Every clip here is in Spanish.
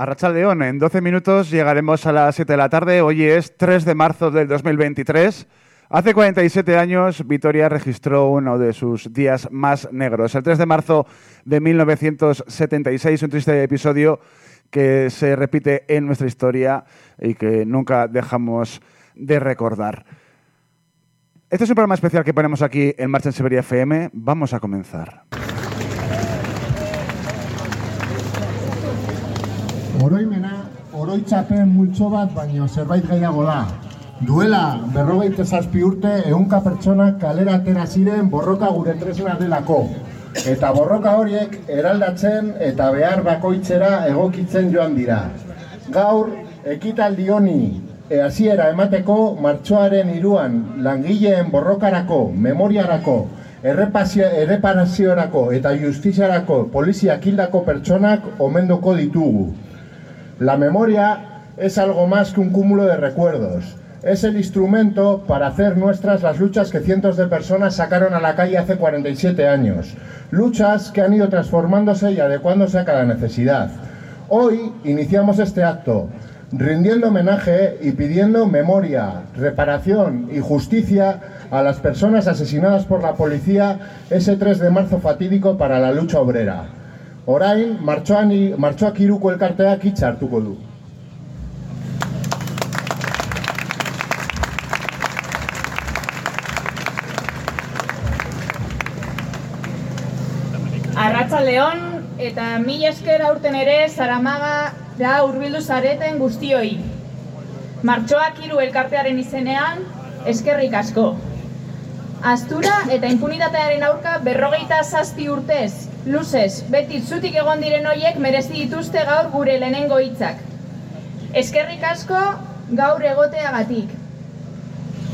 A León, en 12 minutos llegaremos a las 7 de la tarde. Hoy es 3 de marzo del 2023. Hace 47 años, Vitoria registró uno de sus días más negros. El 3 de marzo de 1976, un triste episodio que se repite en nuestra historia y que nunca dejamos de recordar. Este es un programa especial que ponemos aquí en Marcha en Severia FM. Vamos a comenzar. Oroimena, oroitzapen multzo bat, baino zerbait gehiago da. Duela, berrogeite zazpi urte, ehunka pertsona kalera atera ziren borroka gure tresna delako. Eta borroka horiek eraldatzen eta behar bakoitzera egokitzen joan dira. Gaur, ekitaldi honi hasiera emateko martxoaren iruan langileen borrokarako, memoriarako, erreparaziorako eta justiziarako poliziak hildako pertsonak omendoko ditugu. La memoria es algo más que un cúmulo de recuerdos. Es el instrumento para hacer nuestras las luchas que cientos de personas sacaron a la calle hace 47 años. Luchas que han ido transformándose y adecuándose a cada necesidad. Hoy iniciamos este acto, rindiendo homenaje y pidiendo memoria, reparación y justicia a las personas asesinadas por la policía ese 3 de marzo fatídico para la lucha obrera. Orain, martxoan, martxoak iruko elkarteak hitz hartuko du. Arratza Leon eta mila esker aurten ere Zaramaga da hurbildu zareten guztioi. Martxoak hiru elkartearen izenean eskerrik asko. Astura eta impunitatearen aurka berrogeita zazpi urtez Luzez, beti zutik egon diren horiek merezi dituzte gaur gure lehenengo hitzak. Eskerrik asko gaur egoteagatik.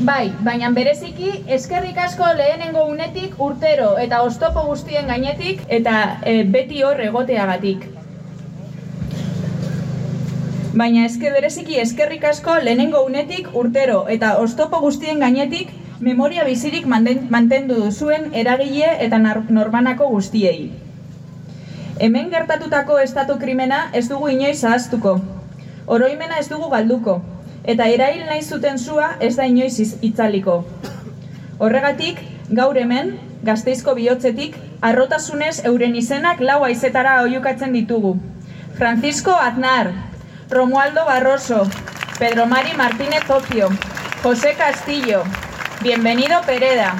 Bai, baina bereziki eskerrik asko lehenengo unetik urtero eta oztopo guztien gainetik eta e, beti hor egoteagatik. Baina esker bereziki eskerrik asko lehenengo unetik urtero eta oztopo guztien gainetik memoria bizirik mantendu duzuen eragile eta norbanako guztiei. Hemen gertatutako estatu krimena ez dugu inoiz ahaztuko. Oroimena ez dugu galduko. Eta erail nahi zuten zua ez da inoiz itzaliko. Horregatik, gaur hemen, gazteizko bihotzetik, arrotasunez euren izenak lau aizetara oiukatzen ditugu. Francisco Aznar, Romualdo Barroso, Pedro Mari Martínez Opio, José Castillo, Bienvenido Pereda.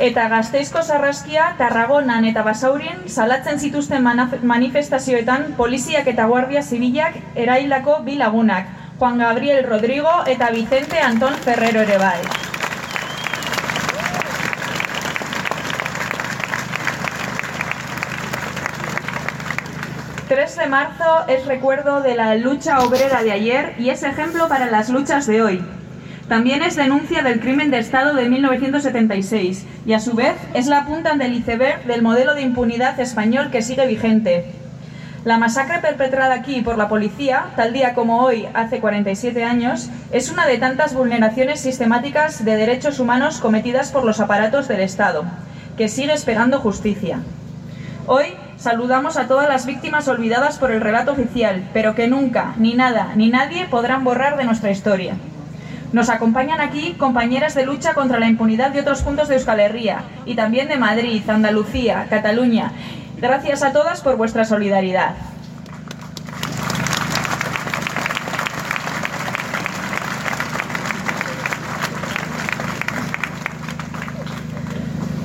Eta gazteizko sarraskia, Tarragonan eta Basaurien salatzen zituzten manifestazioetan poliziak eta guardia zibilak erailako bi lagunak, Juan Gabriel Rodrigo eta Vicente Anton Ferrero ere bai. De marzo es recuerdo de la lucha obrera de ayer y es ejemplo para las luchas de hoy. También es denuncia del crimen de Estado de 1976 y a su vez es la punta del iceberg del modelo de impunidad español que sigue vigente. La masacre perpetrada aquí por la policía, tal día como hoy, hace 47 años, es una de tantas vulneraciones sistemáticas de derechos humanos cometidas por los aparatos del Estado, que sigue esperando justicia. Hoy Saludamos a todas las víctimas olvidadas por el relato oficial, pero que nunca, ni nada, ni nadie podrán borrar de nuestra historia. Nos acompañan aquí compañeras de lucha contra la impunidad de otros puntos de Euskal Herria y también de Madrid, Andalucía, Cataluña. Gracias a todas por vuestra solidaridad.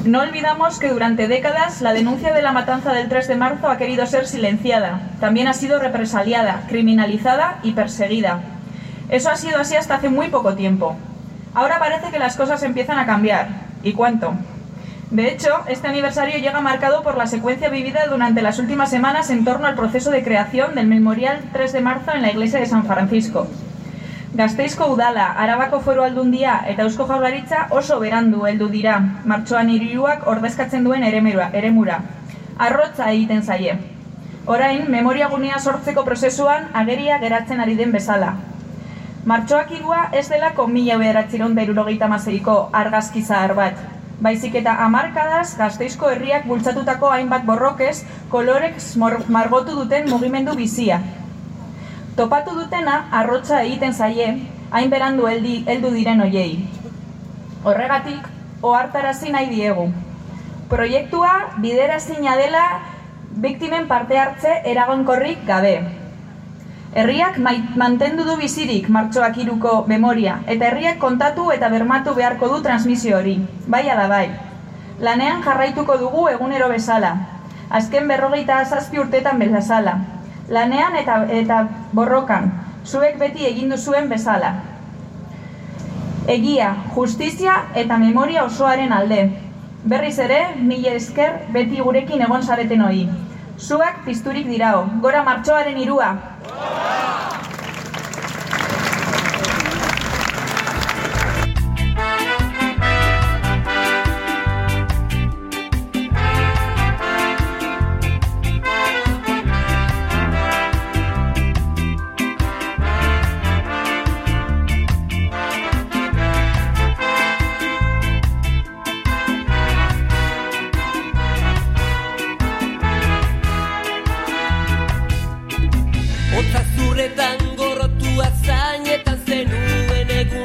No olvidamos que durante décadas la denuncia de la matanza del 3 de marzo ha querido ser silenciada, también ha sido represaliada, criminalizada y perseguida. Eso ha sido así hasta hace muy poco tiempo. Ahora parece que las cosas empiezan a cambiar. ¿Y cuánto? De hecho, este aniversario llega marcado por la secuencia vivida durante las últimas semanas en torno al proceso de creación del Memorial 3 de marzo en la iglesia de San Francisco. Gazteizko udala, Arabako foru aldundia eta Eusko Jaurlaritza oso berandu heldu dira martxoan iriruak ordezkatzen duen eremura, eremura. Arrotza egiten zaie. Orain, memoria gunea sortzeko prozesuan ageria geratzen ari den bezala. Martxoak irua ez delako mila bederatziron berurogeita mazeiko argazki zahar bat. Baizik eta amarkadaz gazteizko herriak bultzatutako hainbat borrokez kolorek margotu duten mugimendu bizia. Topatu dutena arrotza egiten zaie, hain berandu heldi, heldu diren hoiei. Horregatik, ohartarazi nahi diegu. Proiektua biderazina dela biktimen parte hartze eragonkorrik gabe. Herriak mantendu du bizirik martxoak iruko memoria, eta herriak kontatu eta bermatu beharko du transmisio hori. Bai da bai. Lanean jarraituko dugu egunero bezala. Azken berrogeita zazpi urtetan bezala. Lanean eta, eta borrokan, zuek beti egindu zuen bezala. Egia, justizia eta memoria osoaren alde. Berriz ere, mila esker beti gurekin egon zareten hori. Zuak pizturik dirao, gora martxoaren irua!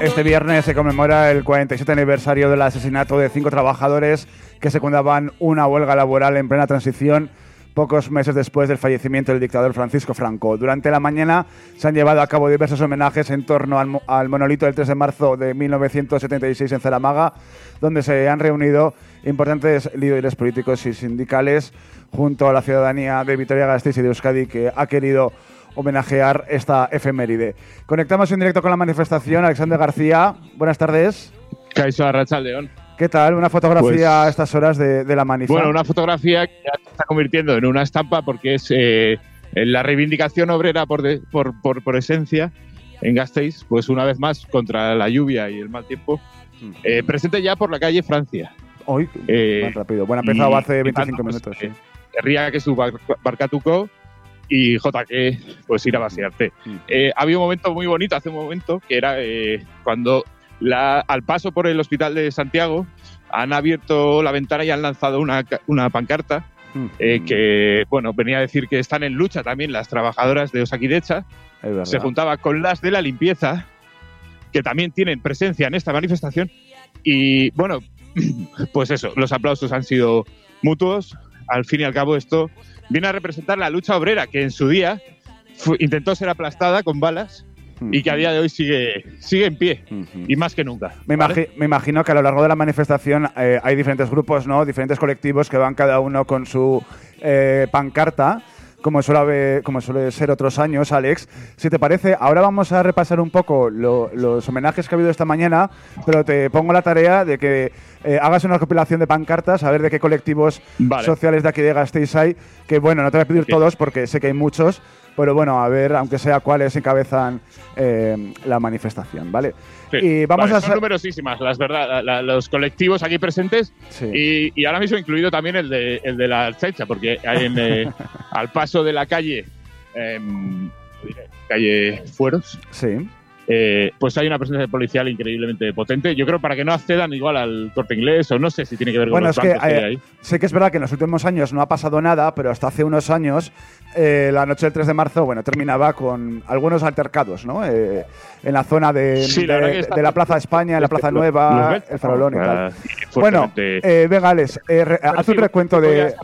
Este viernes se conmemora el 47 aniversario del asesinato de cinco trabajadores que secundaban una huelga laboral en plena transición pocos meses después del fallecimiento del dictador Francisco Franco. Durante la mañana se han llevado a cabo diversos homenajes en torno al, monolito del 3 de marzo de 1976 en Zaramaga, donde se han reunido importantes líderes políticos y sindicales junto a la ciudadanía de Vitoria-Gasteiz y de Euskadi que ha querido homenajear esta efeméride. Conectamos en directo con la manifestación. Alexander García, buenas tardes. Caizo León. ¿Qué tal? Una fotografía a estas horas de, la manifestación. Bueno, una fotografía que ya se está convirtiendo en una estampa porque es eh, la reivindicación obrera por, por, por, esencia en Gasteiz, pues una vez más contra la lluvia y el mal tiempo, hmm. eh, presente ya por la calle Francia. Hoy, eh, más rápido. Bueno, ha empezado hace 25 minutos. Pues, sí. Querría que su barcatuco y JK pues ir a vaciarte. Mm. Eh, había un momento muy bonito hace un momento que era eh, cuando la, al paso por el hospital de Santiago han abierto la ventana y han lanzado una, una pancarta mm. eh, que bueno venía a decir que están en lucha también las trabajadoras de Osakidecha. Se juntaba con las de la limpieza que también tienen presencia en esta manifestación y bueno pues eso los aplausos han sido mutuos. Al fin y al cabo esto viene a representar la lucha obrera que en su día intentó ser aplastada con balas y que a día de hoy sigue, sigue en pie y más que nunca. Me, imagino que a lo largo de la manifestación eh, hay diferentes grupos, ¿no? diferentes colectivos que van cada uno con su eh, pancarta como suele, como suele ser otros años, Alex. Si te parece, ahora vamos a repasar un poco los homenajes que ha habido esta mañana, pero te pongo la tarea de que eh, hagas una recopilación de pancartas, a ver de qué colectivos sociales de aquí de Gasteiz hay, que bueno, no te voy a pedir todos porque sé que hay muchos, pero bueno, a ver, aunque sea cuáles encabezan eh, la manifestación, ¿vale? Y vamos a son numerosísimas, las verdad, los colectivos aquí presentes y, ahora mismo incluido también el de, el de la Checha, porque hay eh, al paso de la calle, em, calle Fueros, sí. Eh, pues hay una presencia policial increíblemente potente. Yo creo para que no accedan igual al corte inglés o no sé si tiene que ver con los es que, ahí. Sé que es verdad que en los últimos años no ha pasado nada, pero hasta hace unos años, eh, la noche del 3 de marzo, bueno, terminaba con algunos altercados, ¿no? Eh, en la zona de, de, la, Plaza España, en la Plaza Nueva, el Farolón y tal. Bueno, venga, Alex, haz un recuento de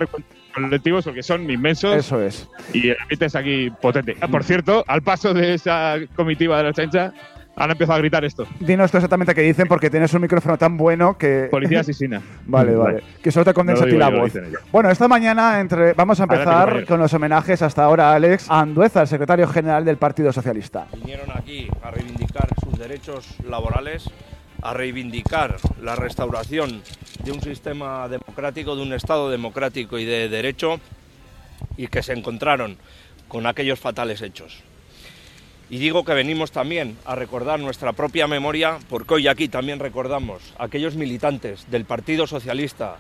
colectivos porque son inmensos. Eso es. Y el ambiente es aquí potente. Ah, por cierto, al paso de esa comitiva de la chancha, han empezado a gritar esto. Dinos tú exactamente qué dicen porque tienes un micrófono tan bueno que... Policía asesina. vale, vale, Que solo te condensa a ti la voz. Bueno, esta mañana entre... vamos a empezar con los homenajes hasta ahora a Alex Andueza, el secretario general del Partido Socialista. Vinieron aquí a reivindicar sus derechos laborales a reivindicar la restauración de un sistema democrático, de un Estado democrático y de derecho, y que se encontraron con aquellos fatales hechos. Y digo que venimos también a recordar nuestra propia memoria, porque hoy aquí también recordamos a aquellos militantes del Partido Socialista,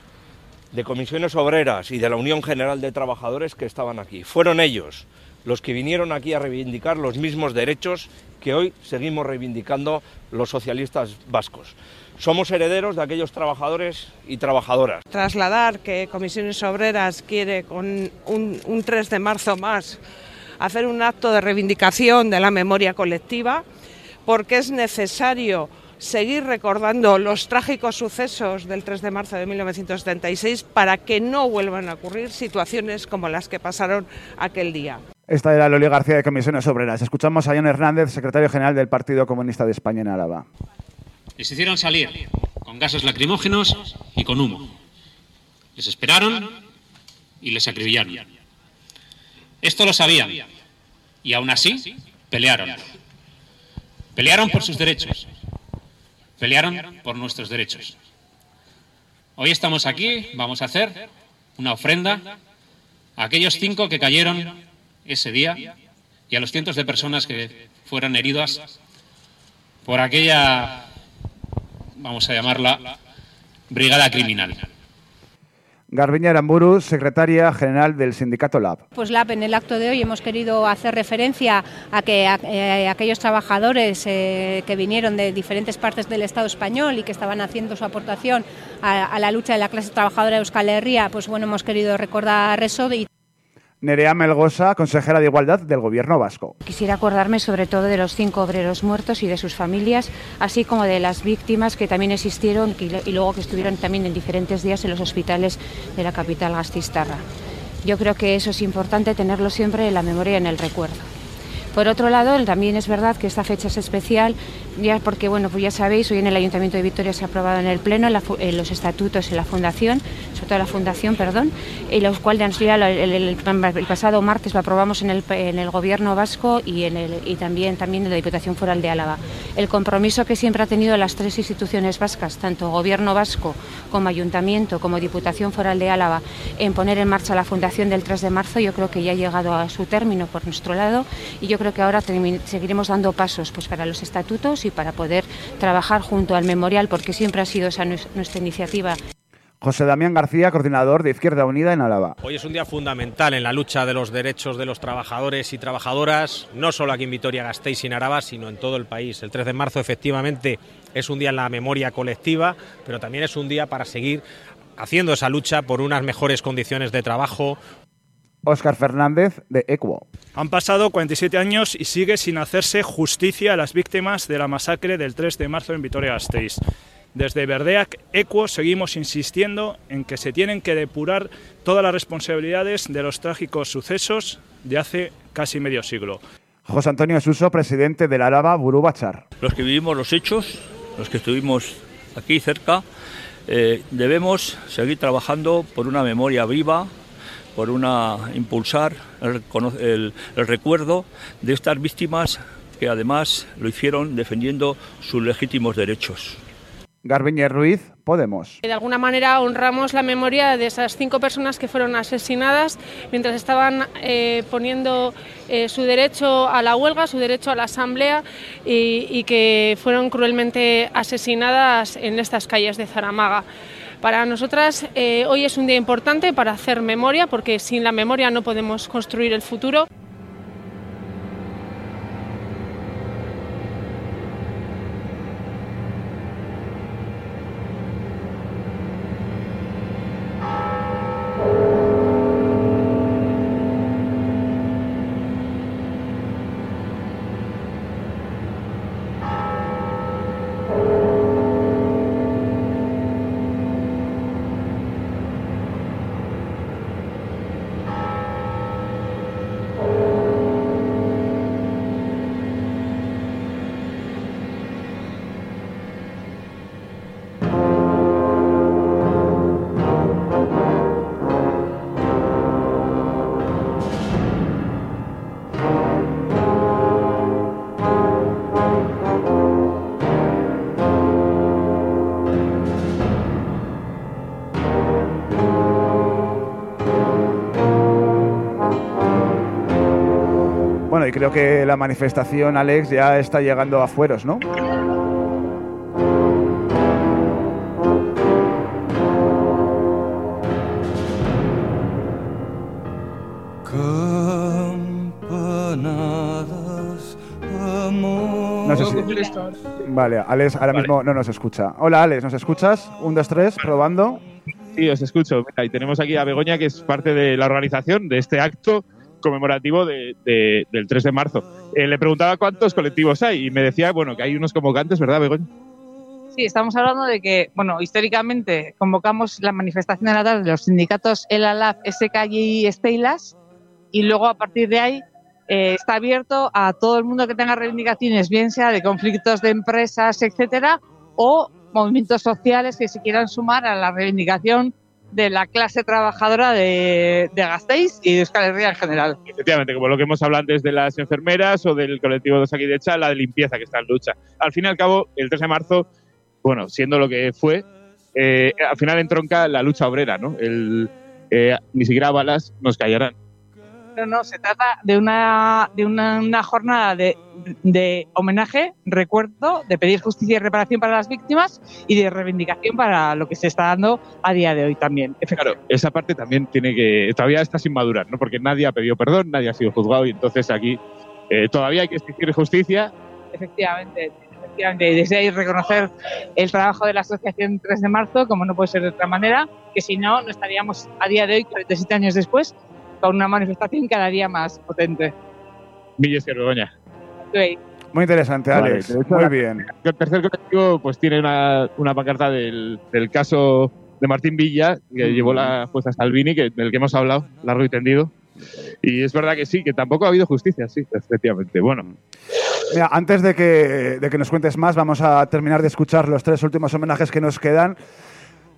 de comisiones obreras y de la Unión General de Trabajadores que estaban aquí. Fueron ellos los que vinieron aquí a reivindicar los mismos derechos que hoy seguimos reivindicando los socialistas vascos. Somos herederos de aquellos trabajadores y trabajadoras. Trasladar que Comisiones Obreras quiere con un, un 3 de marzo más hacer un acto de reivindicación de la memoria colectiva, porque es necesario seguir recordando los trágicos sucesos del 3 de marzo de 1976 para que no vuelvan a ocurrir situaciones como las que pasaron aquel día. Esta era Loli García de Comisiones Obreras. Escuchamos a John Hernández, secretario general del Partido Comunista de España en Álava. Les hicieron salir con gases lacrimógenos y con humo. Les esperaron y les acribillaron. Esto lo sabían y aún así pelearon. Pelearon por sus derechos. Pelearon por nuestros derechos. Hoy estamos aquí, vamos a hacer una ofrenda a aquellos cinco que cayeron ese día y a los cientos de personas que fueron heridas por aquella, vamos a llamarla, brigada criminal. Garbiña Aramburu, secretaria general del sindicato LAB. Pues LAB, en el acto de hoy hemos querido hacer referencia a que a, eh, aquellos trabajadores eh, que vinieron de diferentes partes del Estado español y que estaban haciendo su aportación a, a la lucha de la clase trabajadora de Euskal Herria, pues bueno, hemos querido recordar eso y Nerea Melgosa, consejera de Igualdad del Gobierno vasco. Quisiera acordarme sobre todo de los cinco obreros muertos y de sus familias, así como de las víctimas que también existieron y luego que estuvieron también en diferentes días en los hospitales de la capital gastistarra. Yo creo que eso es importante tenerlo siempre en la memoria y en el recuerdo. Por otro lado, también es verdad que esta fecha es especial, ya porque, bueno, pues ya sabéis, hoy en el Ayuntamiento de Vitoria se ha aprobado en el Pleno la, en los estatutos en la Fundación, sobre todo la Fundación, perdón, y los cuales el, el, pasado martes lo aprobamos en el, en el Gobierno vasco y, en el, y también, también en la Diputación Foral de Álava. El compromiso que siempre ha tenido las tres instituciones vascas, tanto Gobierno vasco como Ayuntamiento, como Diputación Foral de Álava, en poner en marcha la Fundación del 3 de marzo, yo creo que ya ha llegado a su término por nuestro lado y yo creo que ahora seguiremos dando pasos pues, para los estatutos y para poder trabajar junto al memorial, porque siempre ha sido esa nuestra iniciativa. José Damián García, coordinador de Izquierda Unida en Álava. Hoy es un día fundamental en la lucha de los derechos de los trabajadores y trabajadoras, no solo aquí en Vitoria-Gasteiz y en Araba, sino en todo el país. El 3 de marzo efectivamente es un día en la memoria colectiva, pero también es un día para seguir haciendo esa lucha por unas mejores condiciones de trabajo, Óscar Fernández, de Equo. Han pasado 47 años y sigue sin hacerse justicia a las víctimas de la masacre del 3 de marzo en Vitoria-Gasteiz. Desde Verdeac Equo seguimos insistiendo en que se tienen que depurar todas las responsabilidades de los trágicos sucesos de hace casi medio siglo. José Antonio Suso, presidente del Araba Burubachar. Los que vivimos los hechos, los que estuvimos aquí cerca, eh, debemos seguir trabajando por una memoria viva, por una impulsar el, el, el, recuerdo de estas víctimas que además lo hicieron defendiendo sus legítimos derechos. Garbiñe Ruiz, Podemos. De alguna manera honramos la memoria de esas cinco personas que fueron asesinadas mientras estaban eh, poniendo eh, su derecho a la huelga, su derecho a la asamblea y, y que fueron cruelmente asesinadas en estas calles de Zaramaga. Para nosotras eh, hoy es un día importante para hacer memoria, porque sin la memoria no podemos construir el futuro. y creo que la manifestación, Alex, ya está llegando a fueros, ¿no? No sé si... Vale, Alex ahora mismo no nos escucha. Hola, Alex, ¿nos escuchas? Un, dos, tres, probando. Sí, os escucho. Y tenemos aquí a Begoña, que es parte de la organización de este acto conmemorativo de- de- del 3 de marzo. Eh, le preguntaba cuántos colectivos hay y me decía, bueno, que hay unos convocantes, ¿verdad, Begoña? Sí, estamos hablando de que, bueno, históricamente convocamos la manifestación de la tarde de los sindicatos El Alaf, SKY y Estelas y luego a partir de ahí eh, está abierto a todo el mundo que tenga reivindicaciones, bien sea de conflictos de empresas, etcétera, o movimientos sociales que se quieran sumar a la reivindicación de la clase trabajadora de, de Gasteiz y de Euskal Herria en general. Efectivamente, como lo que hemos hablado antes de las enfermeras o del colectivo de Osakidecha, la de limpieza que está en lucha. Al fin y al cabo, el 3 de marzo, bueno, siendo lo que fue, eh, al final entronca la lucha obrera, ¿no? El, eh, ni siquiera balas nos callarán. No, no, se trata de una, de una, una jornada de, de homenaje, recuerdo, de pedir justicia y reparación para las víctimas y de reivindicación para lo que se está dando a día de hoy también. Claro, esa parte también tiene que. Todavía está sin madurar, ¿no? Porque nadie ha pedido perdón, nadie ha sido juzgado y entonces aquí eh, todavía hay que exigir justicia. Efectivamente, efectivamente. Y desde ahí reconocer el trabajo de la Asociación 3 de marzo, como no puede ser de otra manera, que si no, no estaríamos a día de hoy, 47 años después, con una manifestación cada día más potente. Y Begoña. Ok. Muy interesante, Vale, Alex. hecho, Muy bien. El tercer colectivo pues tiene una, una pancarta del, del caso de Martín Villa, que Mm. llevó la jueza Salvini, que, del que hemos hablado largo y tendido. Y es verdad que sí, que tampoco ha habido justicia, sí, efectivamente. Bueno, Mira, antes de que, de que nos cuentes más, vamos a terminar de escuchar los tres últimos homenajes que nos quedan.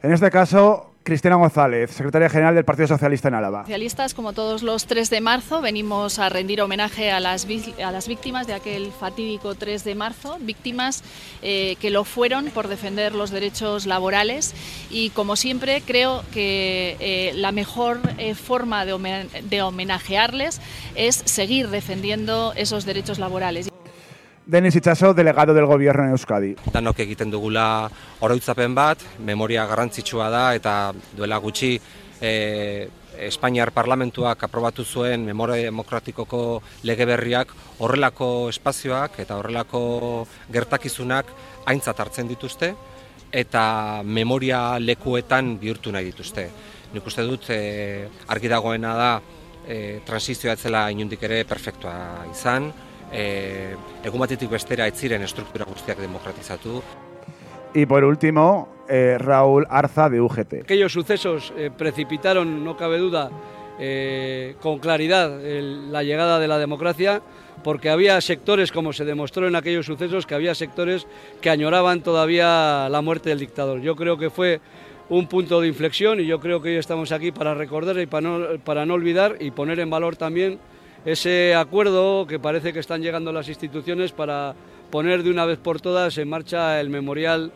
En este caso, Cristina González, secretaria general del Partido Socialista en Álava. Socialistas, como todos los 3 de marzo, venimos a rendir homenaje a las, a las víctimas de aquel fatídico 3 de marzo, víctimas eh, que lo fueron por defender los derechos laborales y, como siempre, creo que eh, la mejor eh, forma de homenajearles es seguir defendiendo esos derechos laborales. Denis Itxaso, delegado del Gobierno en Euskadi. danok egiten dugula oroitzapen bat, memoria garrantzitsua da eta duela gutxi e, Espainiar parlamentuak aprobatu zuen memoria demokratikoko lege berriak horrelako espazioak eta horrelako gertakizunak aintzat hartzen dituzte eta memoria lekuetan bihurtu nahi dituzte. Nik uste dut e, argi dagoena da e, transizioa ez zela inundik ere perfektua izan, e, egun batetik bestera ez ziren estruktura guztiak demokratizatu. Y por último, eh, Raúl Arza, de UGT. Aquellos sucesos eh, precipitaron, no cabe duda, eh, con claridad el- la llegada de la democracia, porque había sectores, como se demostró en aquellos sucesos, que había sectores que añoraban todavía la muerte del dictador. Yo creo que fue un punto de inflexión y yo creo que hoy estamos aquí para recordar y para no, para no olvidar y poner en valor también ese acuerdo que parece que están llegando las instituciones para poner de una vez por todas en marcha el memorial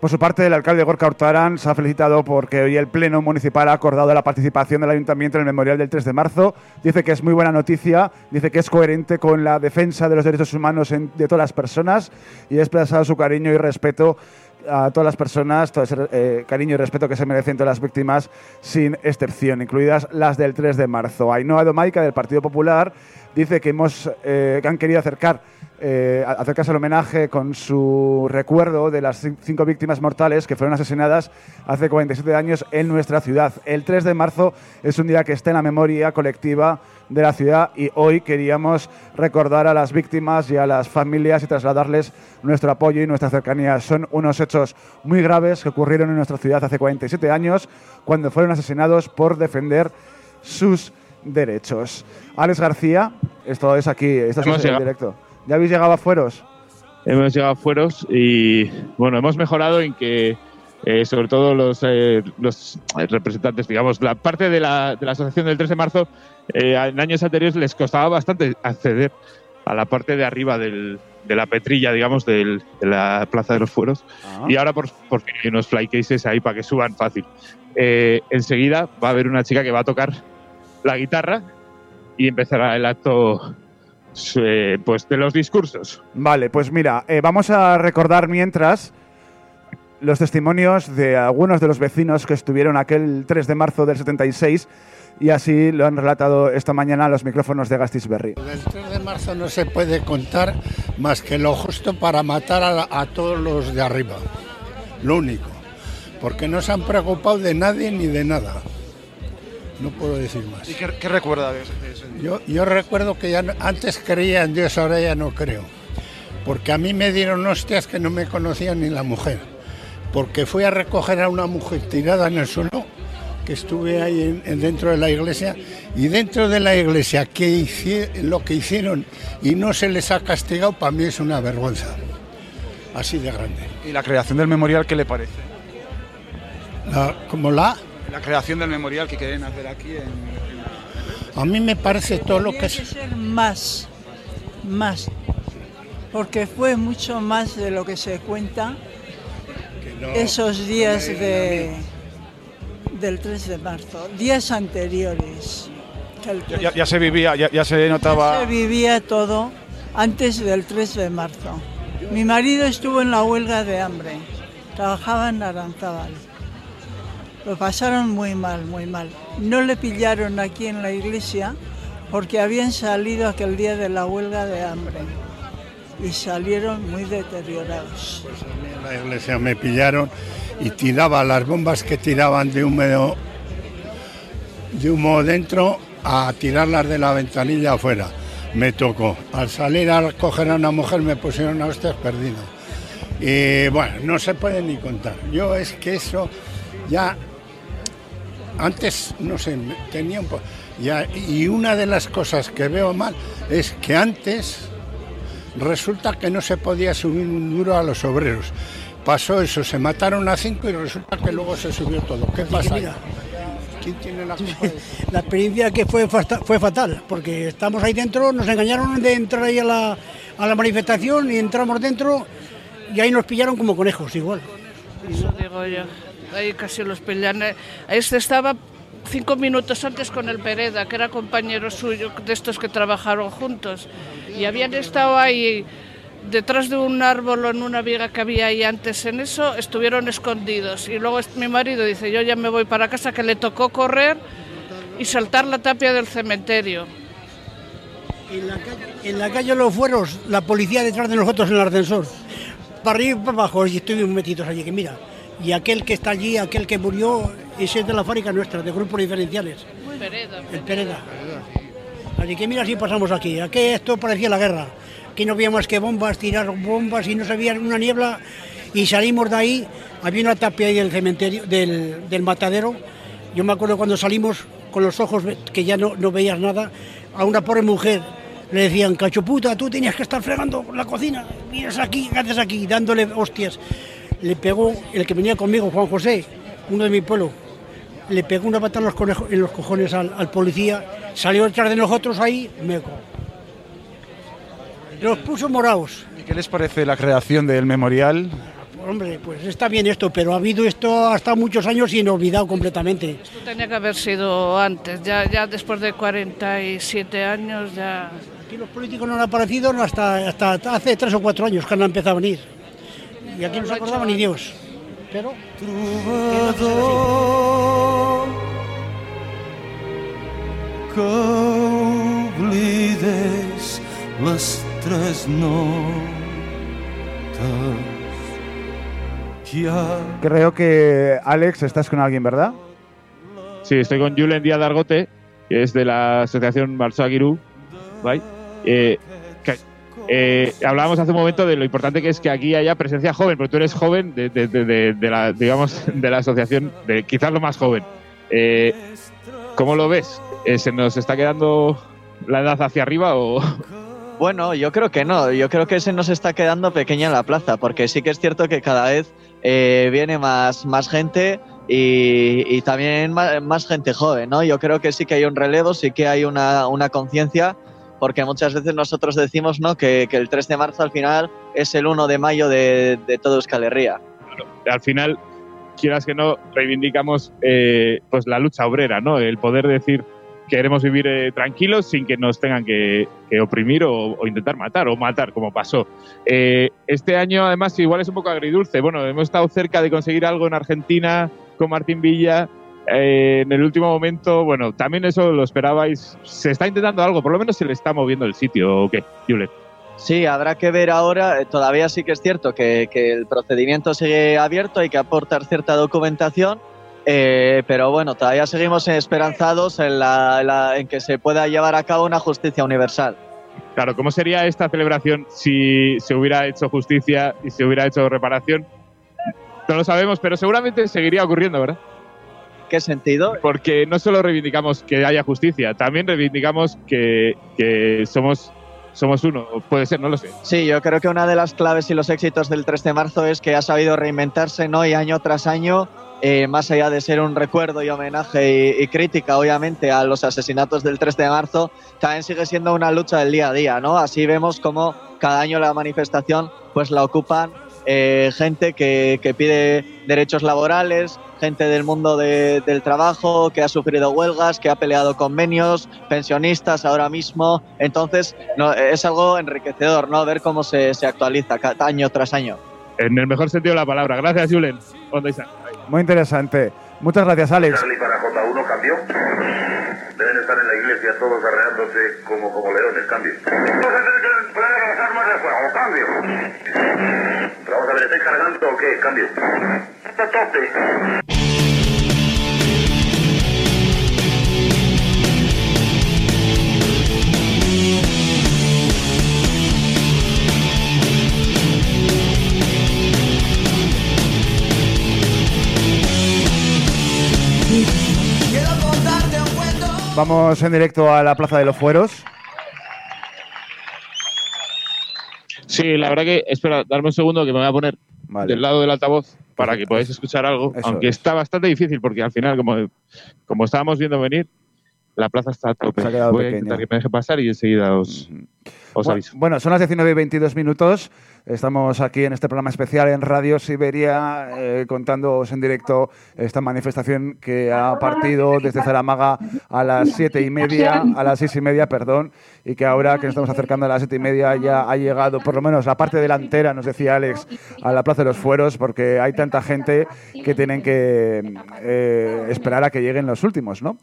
Por su parte, el alcalde Gorka Hurtarán se ha felicitado porque hoy el Pleno Municipal ha acordado la participación del Ayuntamiento en el Memorial del 3 de marzo. Dice que es muy buena noticia, dice que es coherente con la defensa de los derechos humanos de todas las personas y ha expresado su cariño y respeto a todas las personas, todo ese eh, cariño y respeto que se merecen todas las víctimas, sin excepción, incluidas las del 3 de marzo. Ainhoa Domaica, del Partido Popular, dice que, hemos, eh, que han querido acercar, eh, acercarse al homenaje con su recuerdo de las cin- cinco víctimas mortales que fueron asesinadas hace 47 años en nuestra ciudad. El 3 de marzo es un día que está en la memoria colectiva de la ciudad y hoy queríamos recordar a las víctimas y a las familias y trasladarles nuestro apoyo y nuestra cercanía. Son unos hechos muy graves que ocurrieron en nuestra ciudad hace 47 años cuando fueron asesinados por defender sus derechos. Alex García, esto es aquí, esto es en directo. ¿Ya habéis llegado a fueros? hemos llegado a fueros y bueno, hemos mejorado en que eh, sobre todo los, eh, los representantes, digamos, la parte de la, de la asociación del 3 de marzo, eh, en años anteriores les costaba bastante acceder a la parte de arriba del- de la petrilla, digamos, del- de la Plaza de los Fueros. Ah. Y ahora por, por fin hay unos flycases ahí para que suban fácil. Eh, enseguida va a haber una chica que va a tocar la guitarra y empezará el acto eh, pues de los discursos. Vale, pues mira, eh, vamos a recordar mientras los testimonios de algunos de los vecinos que estuvieron aquel 3 de marzo del 76 y así lo han relatado esta mañana a los micrófonos de Gastisberry. El 3 de marzo no se puede contar más que lo justo para matar a, a todos los de arriba. Lo único. Porque no se han preocupado de nadie ni de nada. No puedo decir más. ¿Y qué, qué recuerda de ese, de ese día? Yo, yo recuerdo que ya no- antes creía en Dios, ahora ya no creo. Porque a mí me dieron hostias que no me conocía ni la mujer. Porque fui a recoger a una mujer tirada en el suelo, que estuve ahí en- en- dentro de la iglesia, y dentro de la iglesia que hici- lo que hicieron y no se les ha castigado, para mí es una vergüenza. Así de grande. ¿Y la creación del memorial qué le parece? La- como la... La creación del memorial que quieren hacer aquí en... A mí me parece todo lo que es... que ser más, más, porque fue mucho más de lo que se cuenta esos días de, del 3 de marzo, días anteriores. Ya, ya- ya se vivía, ya, ya se notaba... se vivía todo antes del 3 de marzo. Mi marido estuvo en la huelga de hambre, trabajaba en Aranzábal. Lo pasaron muy mal, muy mal. No le pillaron aquí en la iglesia porque habían salido aquel día de la huelga de hambre y salieron muy deteriorados. en la iglesia me pillaron y tiraba las bombas que tiraban de humo, de humo dentro a tirarlas de la ventanilla afuera. Me tocó. Al salir a coger a una mujer me pusieron a hostias perdido. Y bueno, no se puede ni contar. Yo es que eso ya antes, no sé, tenía un poco... y una de las cosas que veo mal es que antes resulta que no se podía subir un duro a los obreros. Pasó eso, se mataron a cinco y resulta que luego se subió todo. ¿Qué pasa? ahí? mira. ¿Quién tiene la culpa de eso? La experiencia que fue, fue fatal, porque estamos ahí dentro, nos engañaron de entrar ahí a la, a la manifestación y entramos dentro y ahí nos pillaron como conejos igual. Eso digo yo. Ahí casi los pillan. Este estaba cinco minutos antes con el Pereda, que era compañero suyo, de estos que trabajaron juntos. Y habían estado ahí detrás de un árbol o en una viga que había ahí antes en eso, estuvieron escondidos. Y luego mi marido dice, yo ya me voy para casa, que le tocó correr y saltar la tapia del cementerio. En la calle, en la calle Los Fueros, la policía detrás de nosotros en el ascensor, para arriba y para abajo, y estuvimos metidos allí, que mira. Y aquel que está allí, aquel que murió, ese es de la fábrica nuestra, de grupos diferenciales, Pereda. el Pereda. Así que mira si pasamos aquí. Aquí esto parecía la guerra. Aquí no había más que bombas, tirar bombas y no se veía una niebla. Y salimos de ahí, había una tapia ahí del cementerio, del, del matadero. Yo me acuerdo cuando salimos con los ojos que ya no, no veías nada, a una pobre mujer le decían, cachoputa, tú tenías que estar fregando la cocina, vienes aquí, ¿qué haces aquí? Dándole hostias. Le pegó el que venía conmigo, Juan José, uno de mi pueblo, le pegó una patada en los, conejo- en los cojones al, al policía, salió detrás de nosotros ahí, meco. Los puso morados. ¿Y qué les parece la creación del memorial? Hombre, pues está bien esto, pero ha habido esto hasta muchos años y inolvidado completamente. Esto tenía que haber sido antes, ya, ya después de 47 años ya... Aquí los políticos no han aparecido hasta, hasta hace tres o cuatro años que han empezado a venir. Y aquí no se acordaba ni Dios. Pero... que oblides les tres notes ja Creo que, Alex, estás con alguien, ¿verdad? Sí, estoy con Julen Díaz Dargote, que es de la asociación Marzo Aguirú. ¿vale? Eh, eh, hablábamos hace un momento de lo importante que es que aquí haya presencia joven, porque tú eres joven de, la, digamos, de la asociación, de quizás lo más joven. Eh, ¿Cómo lo ves? Eh, ¿Se nos está quedando la edad hacia arriba o...? Bueno, yo creo que no. Yo creo que se nos está quedando pequeña la plaza, porque sí que es cierto que cada vez eh, viene más, más gente y, y también más, más gente joven, ¿no? Yo creo que sí que hay un relevo, sí que hay una, una conciencia, porque muchas veces nosotros decimos, ¿no? Que, que el 3 de marzo al final es el 1 de mayo de, de todo Euskal Herria. al final, quieras que no, reivindicamos eh, pues la lucha obrera, ¿no? El poder decir queremos vivir eh, tranquilos sin que nos tengan que, que oprimir o, o intentar matar o matar, como pasó. Eh, este año, además, igual es un poco agridulce. Bueno, hemos estado cerca de conseguir algo en Argentina con Martín Villa. Eh, en el último momento, bueno, también eso lo esperabais. Se está intentando algo, por lo menos se le está moviendo el sitio, ¿o qué, Julen? Sí, habrá que ver ahora. eh, Todavía sí que es cierto que, que el procedimiento sigue abierto, hay que aportar cierta documentación, eh, pero bueno, todavía seguimos esperanzados en, la- en la- en que se pueda llevar a cabo una justicia universal. Claro, ¿cómo sería esta celebración si se hubiera hecho justicia y se hubiera hecho reparación? No lo sabemos, pero seguramente seguiría ocurriendo, ¿verdad? ¿Qué sentido? Porque no solo reivindicamos que haya justicia, también reivindicamos que, que somos, somos uno. Puede ser, no lo sé. Sí, yo creo que una de las claves y los éxitos del 3 de marzo es que ha sabido reinventarse ¿no? y año tras año, eh, más allá de ser un recuerdo y homenaje y, y crítica, obviamente, a los asesinatos del 3 de marzo, también sigue siendo una lucha del día a día. ¿no? Así vemos como cada año la manifestación pues la ocupan eh, gente que, que pide derechos laborales, gente del mundo de- del trabajo que ha sufrido huelgas, que ha peleado convenios, pensionistas ahora mismo. Entonces, no, es algo enriquecedor, ¿no? Ver cómo se, se actualiza año tras año. En el mejor sentido de la palabra. Gracias, Julen. Muy interesante. Muchas gracias, Alex. Charlie para J1, cambio. Deben estar en la iglesia todos arreándose como, como leones, cambio. Pueden lanzar más de fuego, cambio. Vamos a ver, ¿estáis cargando o qué? Cambio. Tope. Vamos en directo a la Plaza de los Fueros. Sí, la verdad que, espera, darme un segundo que me voy a poner del lado del altavoz para que podáis escuchar algo, Eso aunque es. está bastante difícil porque al final, como, como estábamos viendo venir, la plaza está a tope. Se ha quedado Voy a pequeña. intentar que me deje pasar y enseguida os, os Bu- aviso. Bueno, son las 19 y 22 minutos. Estamos aquí en este programa especial en Radio Siberia eh, contándoos en directo esta manifestación que ha partido desde Zaramaga a las siete y media, a las seis y media, perdón, y que ahora que nos estamos acercando a las siete y media ya ha llegado, por lo menos la parte delantera, nos decía Alex, a la Plaza de los Fueros, porque hay tanta gente que tienen que eh, esperar a que lleguen los últimos, ¿no?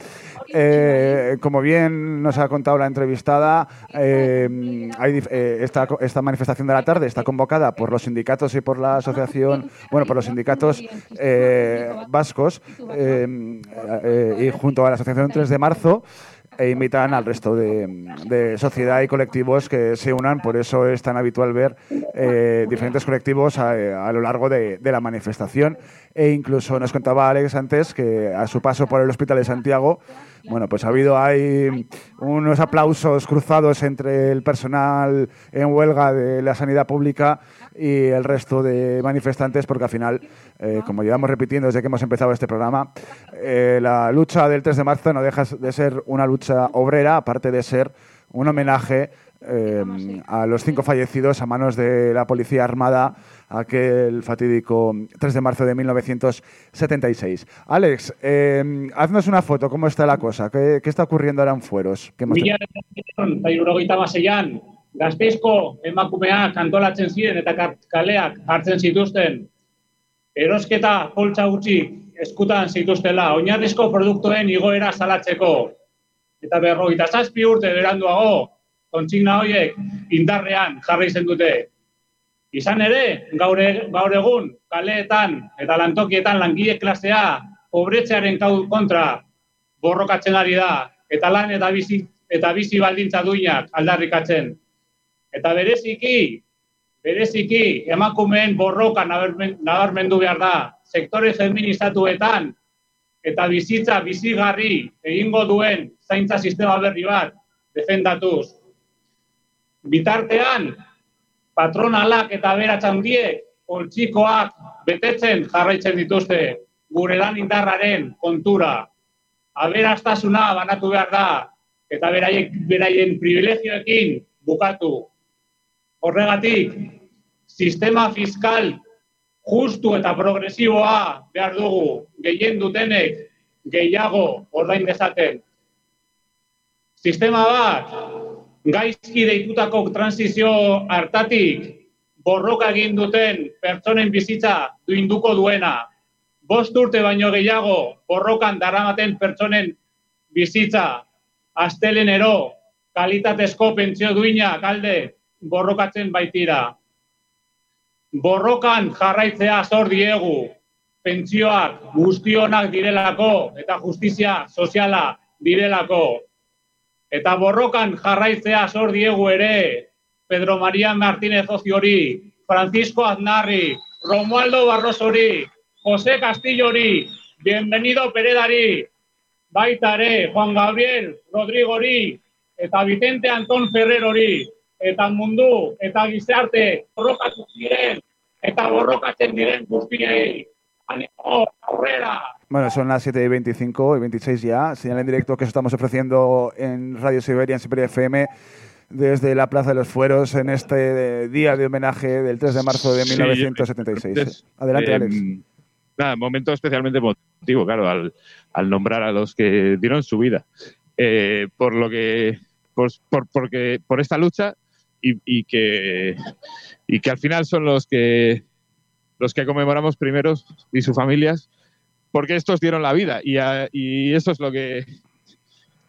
Eh, como bien nos ha contado la entrevistada, eh, hay esta, esta manifestación de la tarde está convocada por los sindicatos y por la asociación, bueno, por los sindicatos eh, vascos eh, eh, y junto a la asociación 3 de marzo e invitan al resto de, sociedad y colectivos que se unan. Por eso es tan habitual ver diferentes colectivos a, lo largo de la manifestación. E incluso nos contaba Alex antes que a su paso por el Hospital de Santiago, bueno, pues ha habido ahí unos aplausos cruzados entre el personal en huelga de la sanidad pública y el resto de manifestantes, porque al final, eh, como llevamos repitiendo desde que hemos empezado este programa, eh, la lucha del 3 de marzo no deja de ser una lucha obrera, aparte de ser un homenaje eh, a los cinco fallecidos a manos de la Policía Armada aquel fatídico 3 de marzo de 1976. Alex, eh, haznos una foto, ¿cómo está la cosa? ¿Qué, qué está ocurriendo ahora en Fueros? ¿Qué hemos Mila bederatziehun eta hirurogeita hamaseian, gazteizko emakumeak antolatzen ziren eta ka- kaleak hartzen zituzten, erosketa poltsa gutxi eskutan zituztela, oinarrizko produktuen igoera salatzeko. Eta berrogeita zazpi urte beranduago, kontsigna horiek indarrean jarri izen dute. Izan ere, gaur, e- gaur egun, kaleetan eta lantokietan langile klasea pobretzearen kontra borrokatzen ari da, eta lan eta bizi, eta bizi baldintza duinak aldarrikatzen. Eta bereziki, bereziki, emakumeen borroka nabarmen- nabarmendu behar da, sektore feministatuetan, eta bizitza bizigarri egingo duen zaintza sistema berri bat defendatuz. Bitartean, patronalak eta beratz handiek poltsikoak betetzen jarraitzen dituzte gure lan indarraren kontura. Aberastasuna banatu behar da eta beraiek, beraien privilegioekin bukatu. Horregatik, sistema fiskal justu eta progresiboa behar dugu gehien dutenek gehiago ordain dezaten. Sistema bat, gaizki deitutako transizio hartatik borroka egin duten pertsonen bizitza duinduko duena, bost urte baino gehiago borrokan daramaten pertsonen bizitza astelenero kalitatezko pentsio duinak alde borrokatzen baitira. Borrokan jarraitzea zor diegu, pentsioak guztionak direlako eta justizia soziala direlako. Eta borrokan jarraitzea zor diegu ere Pedro María Martínez Oziori, Francisco Aznarri, Romualdo Barrosori, José Castillori, Bienvenido Peredari, baita ere Juan Gabriel Rodrigori, eta Vicente Anton Ferrerori, eta mundu, eta gizarte borrokatu ziren, eta borrokatzen diren guztiei. Animo, aurrera! Bueno, son las 7 y 25 y 26 ya. Señal en directo que estamos ofreciendo en Radio Siberia, en Siberia FM, desde la Plaza de los Fueros, en este día de homenaje del 3 de marzo de Sí, 1976. entonces, Adelante, eh, Alex. Nada, momento especialmente emotivo, claro, al, al nombrar a los que dieron su vida. Eh, por lo que. Por, por, porque, por esta lucha y, y que, y que al final son los que los que conmemoramos primeros y sus familias, porque estos dieron la vida y, a- y eso es lo que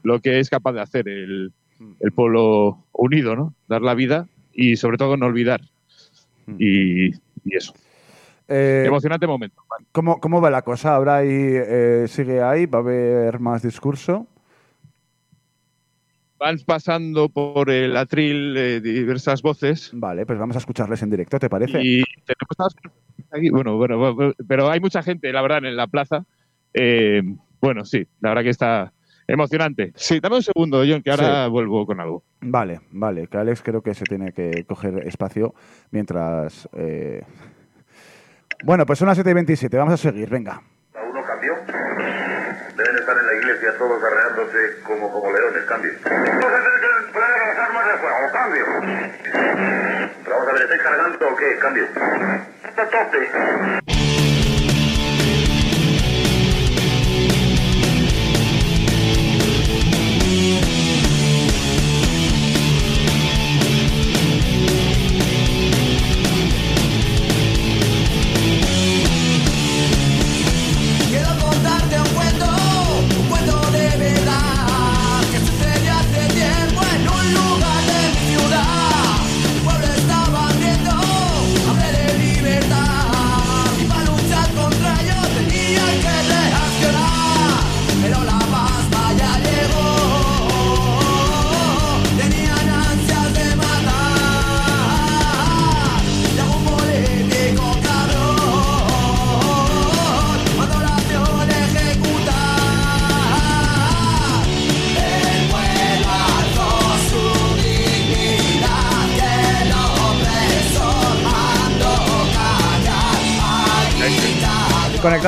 lo que es capaz de hacer el, el pueblo unido, ¿no? Dar la vida y sobre todo no olvidar. Y, y eso. Eh, Emocionante momento. ¿cómo, ¿Cómo va la cosa? ¿Ahora ahí, eh, sigue ahí? ¿Va a haber más discurso? Van pasando por el atril eh, diversas voces. Vale, pues vamos a escucharles en directo, ¿te parece? Y tenemos aquí, bueno, bueno, bueno, pero hay mucha gente, la verdad, en la plaza. Eh, bueno, sí, la verdad que está emocionante. Sí, dame un segundo, John, que ahora Sí. vuelvo con algo. Vale, vale, que Alex creo que se tiene que coger espacio mientras... eh, Bueno, pues son las 7 y 27, vamos a seguir, venga. Uno cambió. Deben estar en la iglesia todos arreándose como, como leones, cambio. Pueden armas de fuego, cambio. Ver, ¿estáis cargando o qué? Cambio. Tope.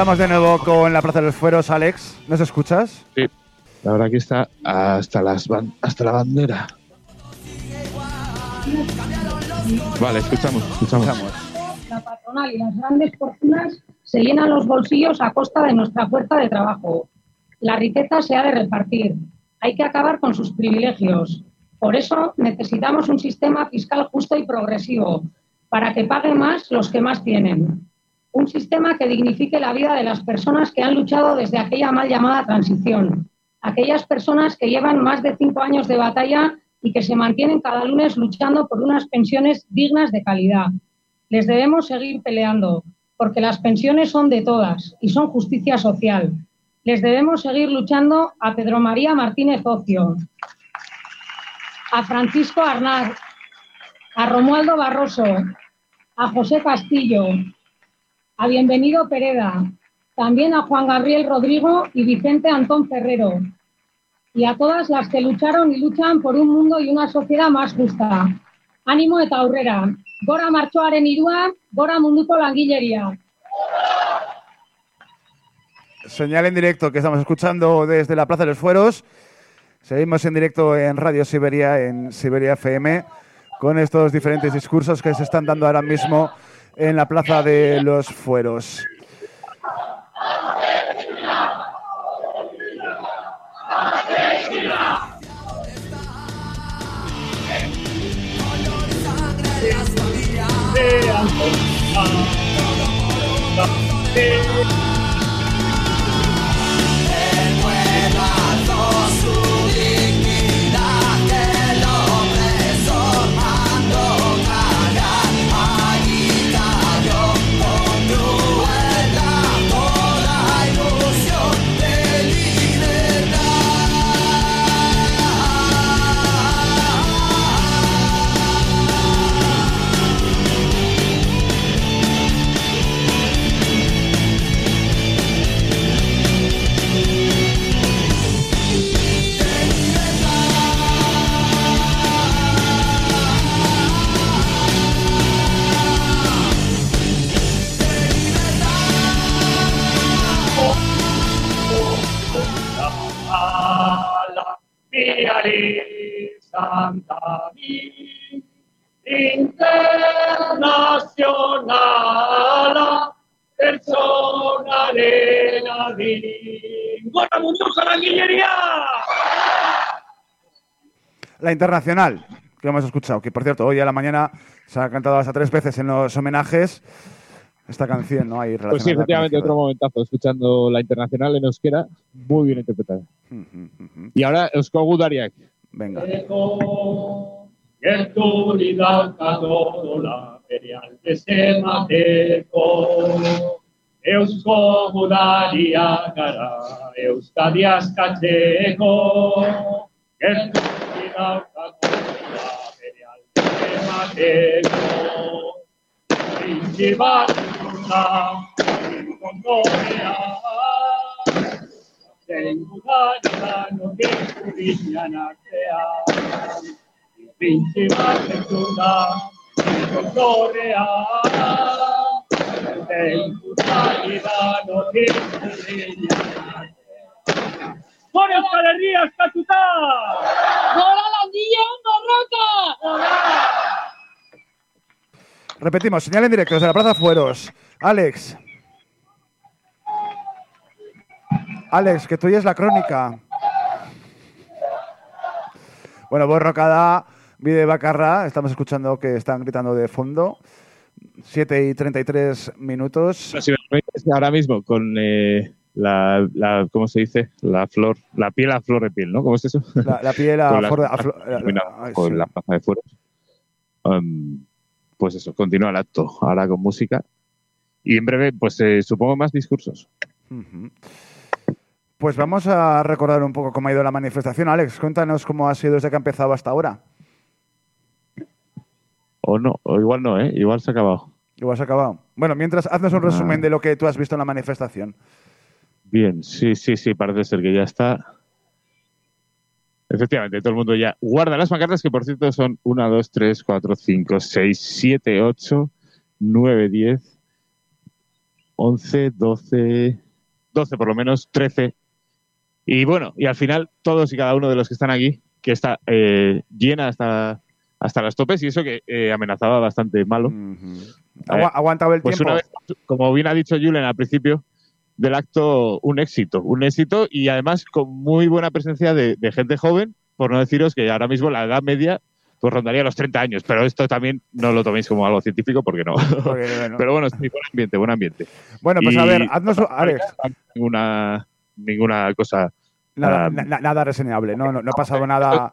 Conectamos de nuevo con la Plaza de los Fueros, Alex. ¿Nos escuchas? Sí, la verdad que está hasta, las ban- hasta la bandera. Vale, escuchamos, escuchamos. La patronal y las grandes fortunas se llenan los bolsillos a costa de nuestra fuerza de trabajo. La riqueza se ha de repartir. Hay que acabar con sus privilegios. Por eso necesitamos un sistema fiscal justo y progresivo, para que paguen más los que más tienen. Un sistema que dignifique la vida de las personas que han luchado desde aquella mal llamada transición. Aquellas personas que llevan más de cinco años de batalla y que se mantienen cada lunes luchando por unas pensiones dignas de calidad. Les debemos seguir peleando, porque las pensiones son de todas y son justicia social. Les debemos seguir luchando a Pedro María Martínez Ocio, a Francisco Arnaz, a Romualdo Barroso, a José Castillo, a Bienvenido Pereda, también a Juan Gabriel Rodrigo y Vicente Antón Ferrero, y a todas las que lucharon y luchan por un mundo y una sociedad más justa. Ánimo eta aurrera. Gora martxoaren irua, gora munduko langileria. Señal en directo que estamos escuchando desde la Plaza de los Fueros. Seguimos en directo en Radio Siberia, en Siberia FM, con estos diferentes discursos que se están dando ahora mismo en la Plaza de los Fueros. Biari Santa Bi Internazionala Personaren adin Gora mundu jarangilleria! La Internacional, que hemos escuchado, que por cierto, hoy a la mañana se ha cantado hasta tres veces en los homenajes esta canción, ¿no? Ahí Pues sí, efectivamente, otro momentazo, escuchando la internacional en euskera, muy bien interpretada. Y ahora Eusko Gudariak. Venga. Eusko gudaria gara, Euskadi askatzeko. Bere emateko. Bat da, kondorea. Zen gudaria notik bizian artean. Printzi bat da, kondorea. Zen gudaria notik bizian artean. Gora Euskal Herria eskatuta! Gora landilla borroka! Repetimos, señal en directo desde la Plaza Fueros. Alex. Alex, que tú oyes la crónica. Bueno, Borrocada, Vide Bacarra, estamos escuchando que están gritando de fondo. 7 y 33 minutos. Si me permites, ahora mismo con eh, la, la, ¿cómo se dice? La flor, la piel a flor de piel, ¿no? ¿Cómo es eso? La, la piel a Con la- flor de- a flor- ay, con sí. la plaza de fueros. Um, pues eso, continúa el acto, ahora con música. Y en breve, pues eh, supongo más discursos. Pues vamos a recordar un poco cómo ha ido la manifestación. Alex, cuéntanos cómo ha sido desde que ha empezado hasta ahora. O no, o igual no, ¿eh? Igual se ha acabado. Igual se ha acabado. Bueno, mientras, haznos un Ah. resumen de lo que tú has visto en la manifestación. Bien, sí, sí, sí, parece ser que ya está. Efectivamente, todo el mundo ya guarda las pancartas, que por cierto son 1, 2, 3, 4, 5, 6, 7, 8, 9, 10, 11, 12, 12 por lo menos, 13. Y bueno, y al final todos y cada uno de los que están aquí, que está eh, llena hasta, hasta las topes, y eso que eh, amenazaba bastante malo. Agua- ha aguantado el pues tiempo. una vez, como bien ha dicho Julen al principio del acto, un éxito. Un éxito y además con muy buena presencia de, de gente joven, por no deciros que ahora mismo la edad media pues rondaría los 30 años, pero esto también no lo toméis como algo científico porque no. Porque, bueno. Pero bueno, sí, buen ambiente, buen ambiente. Bueno, pues a ver, haznos, Alex, Ninguna, ninguna cosa nada, na- na- nada reseñable, no, no, no ha pasado nada.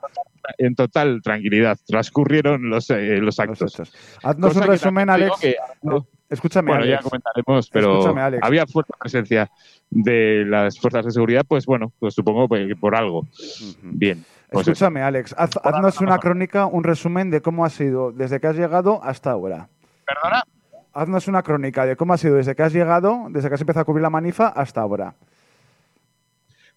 en total tranquilidad. Transcurrieron los, eh, los actos. Haznos Cosa un resumen, Alex. que- No, Escúchame, bueno, Alex. ya comentaremos, pero Escúchame, Alex. había fuerte presencia de las fuerzas de seguridad, pues bueno, pues supongo que por algo. Bien. Pues. Escúchame, Alex, haz- haznos una crónica, un resumen de cómo ha sido desde que has llegado hasta ahora. ¿Perdona? Haznos una crónica de cómo ha sido desde que has llegado, desde que has empezado a cubrir la manifa hasta ahora.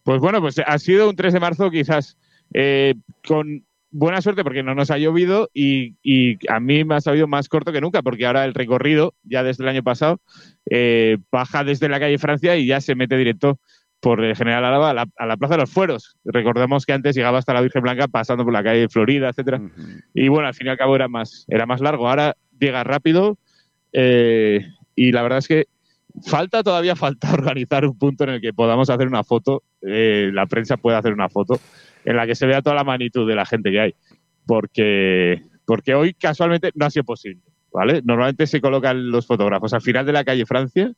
Pues bueno, pues ha sido un 3 de marzo quizás eh, con buena suerte porque no nos ha llovido y, y a mí me ha sabido más corto que nunca porque ahora el recorrido, ya desde el año pasado, eh, baja desde la calle Francia y ya se mete directo por el General Álava a la, a la Plaza de los Fueros. Recordemos que antes llegaba hasta la Virgen Blanca pasando por la calle Florida, etcétera. Y bueno, al fin y al cabo era más, era más largo. Ahora llega rápido eh, y la verdad es que falta todavía falta organizar un punto en el que podamos hacer una foto, eh, la prensa pueda hacer una foto en la que se vea toda la magnitud de la gente que hay, porque porque hoy casualmente no ha sido posible, ¿vale? Normalmente se colocan los fotógrafos al final de la calle Francia.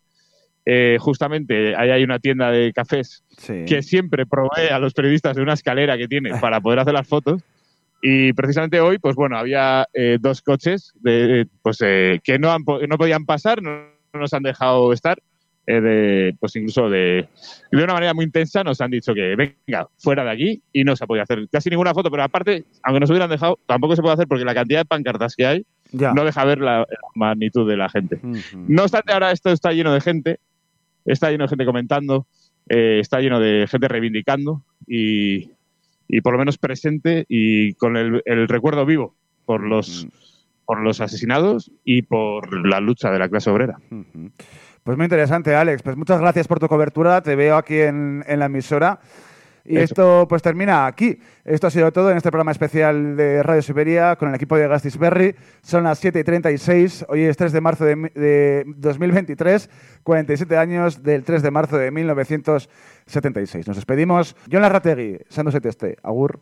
Eh, justamente ahí hay una tienda de cafés que siempre provee a los periodistas de una escalera que tiene para poder hacer las fotos. Y precisamente hoy, pues bueno, había eh, dos coches de, pues, eh, que no, han no podían pasar, no, no nos han dejado estar. eh, de, pues incluso de, de una manera muy intensa nos han dicho que venga, fuera de aquí y no se ha podido hacer casi ninguna foto, pero aparte, aunque nos hubieran dejado, tampoco se puede hacer porque la cantidad de pancartas que hay Ya. no deja ver la, la magnitud de la gente. No obstante, ahora esto está lleno de gente, está lleno de gente comentando, eh, está lleno de gente reivindicando y, y por lo menos presente y con el, el recuerdo vivo por los, por los asesinados y por la lucha de la clase obrera. Pues muy interesante, Alex. Pues muchas gracias por tu cobertura. Te veo aquí en, en la emisora. Y Eso. esto pues termina aquí. Esto ha sido todo en este programa especial de Radio Siberia con el equipo de Gastisberry. Son las 7 y 36. Hoy es 3 de marzo de, de 2023, 47 años del 3 de marzo de 1976. Nos despedimos. John Larrategui, Sando Seteste. Agur.